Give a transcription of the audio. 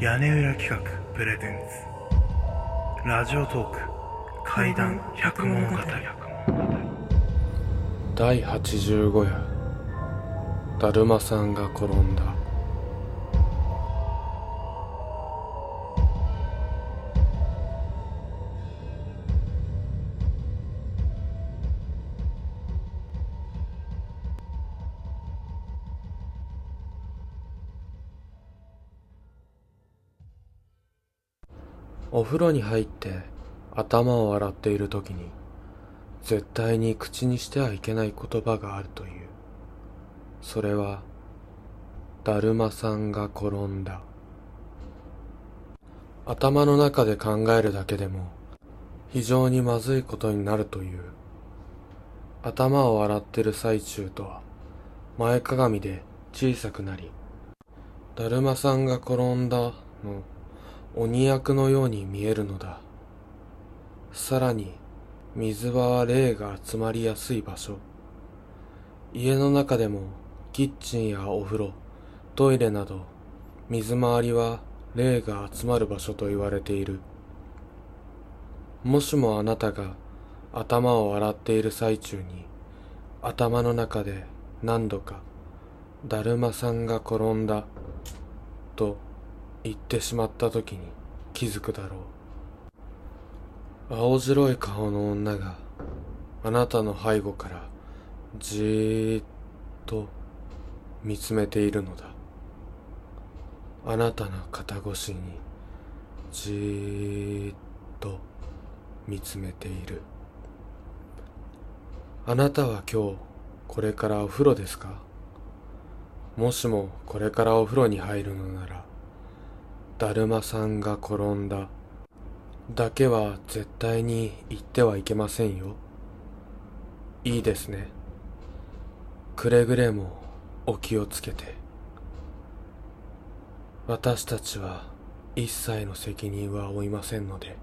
屋根裏企画プレゼンツ。ラジオトーク怪談百物語。第85夜。だるまさんが転んだ。お風呂に入って頭を洗っている時に絶対に口にしてはいけない言葉があるという。それはだるまさんが転んだ。頭の中で考えるだけでも非常にまずいことになるという。頭を洗ってる最中とは前かがみで小さくなりだるまさんが転んだの鬼役のように見えるのだ。さらに水場は霊が集まりやすい場所。家の中でもキッチンやお風呂トイレなど水回りは霊が集まる場所と言われている。もしもあなたが頭を洗っている最中に頭の中で何度か「だるまさんが転んだ」と言ってしまった時に気づくだろう。青白い顔の女があなたの背後からじーっと見つめているのだ。あなたの肩越しにじーっと見つめている。あなたは今日これからお風呂ですか？もしもこれからお風呂に入るのならだるまさんが転んだ。だけは絶対に言ってはいけませんよ。いいですね。くれぐれもお気をつけて。私たちは一切の責任は負いませんので。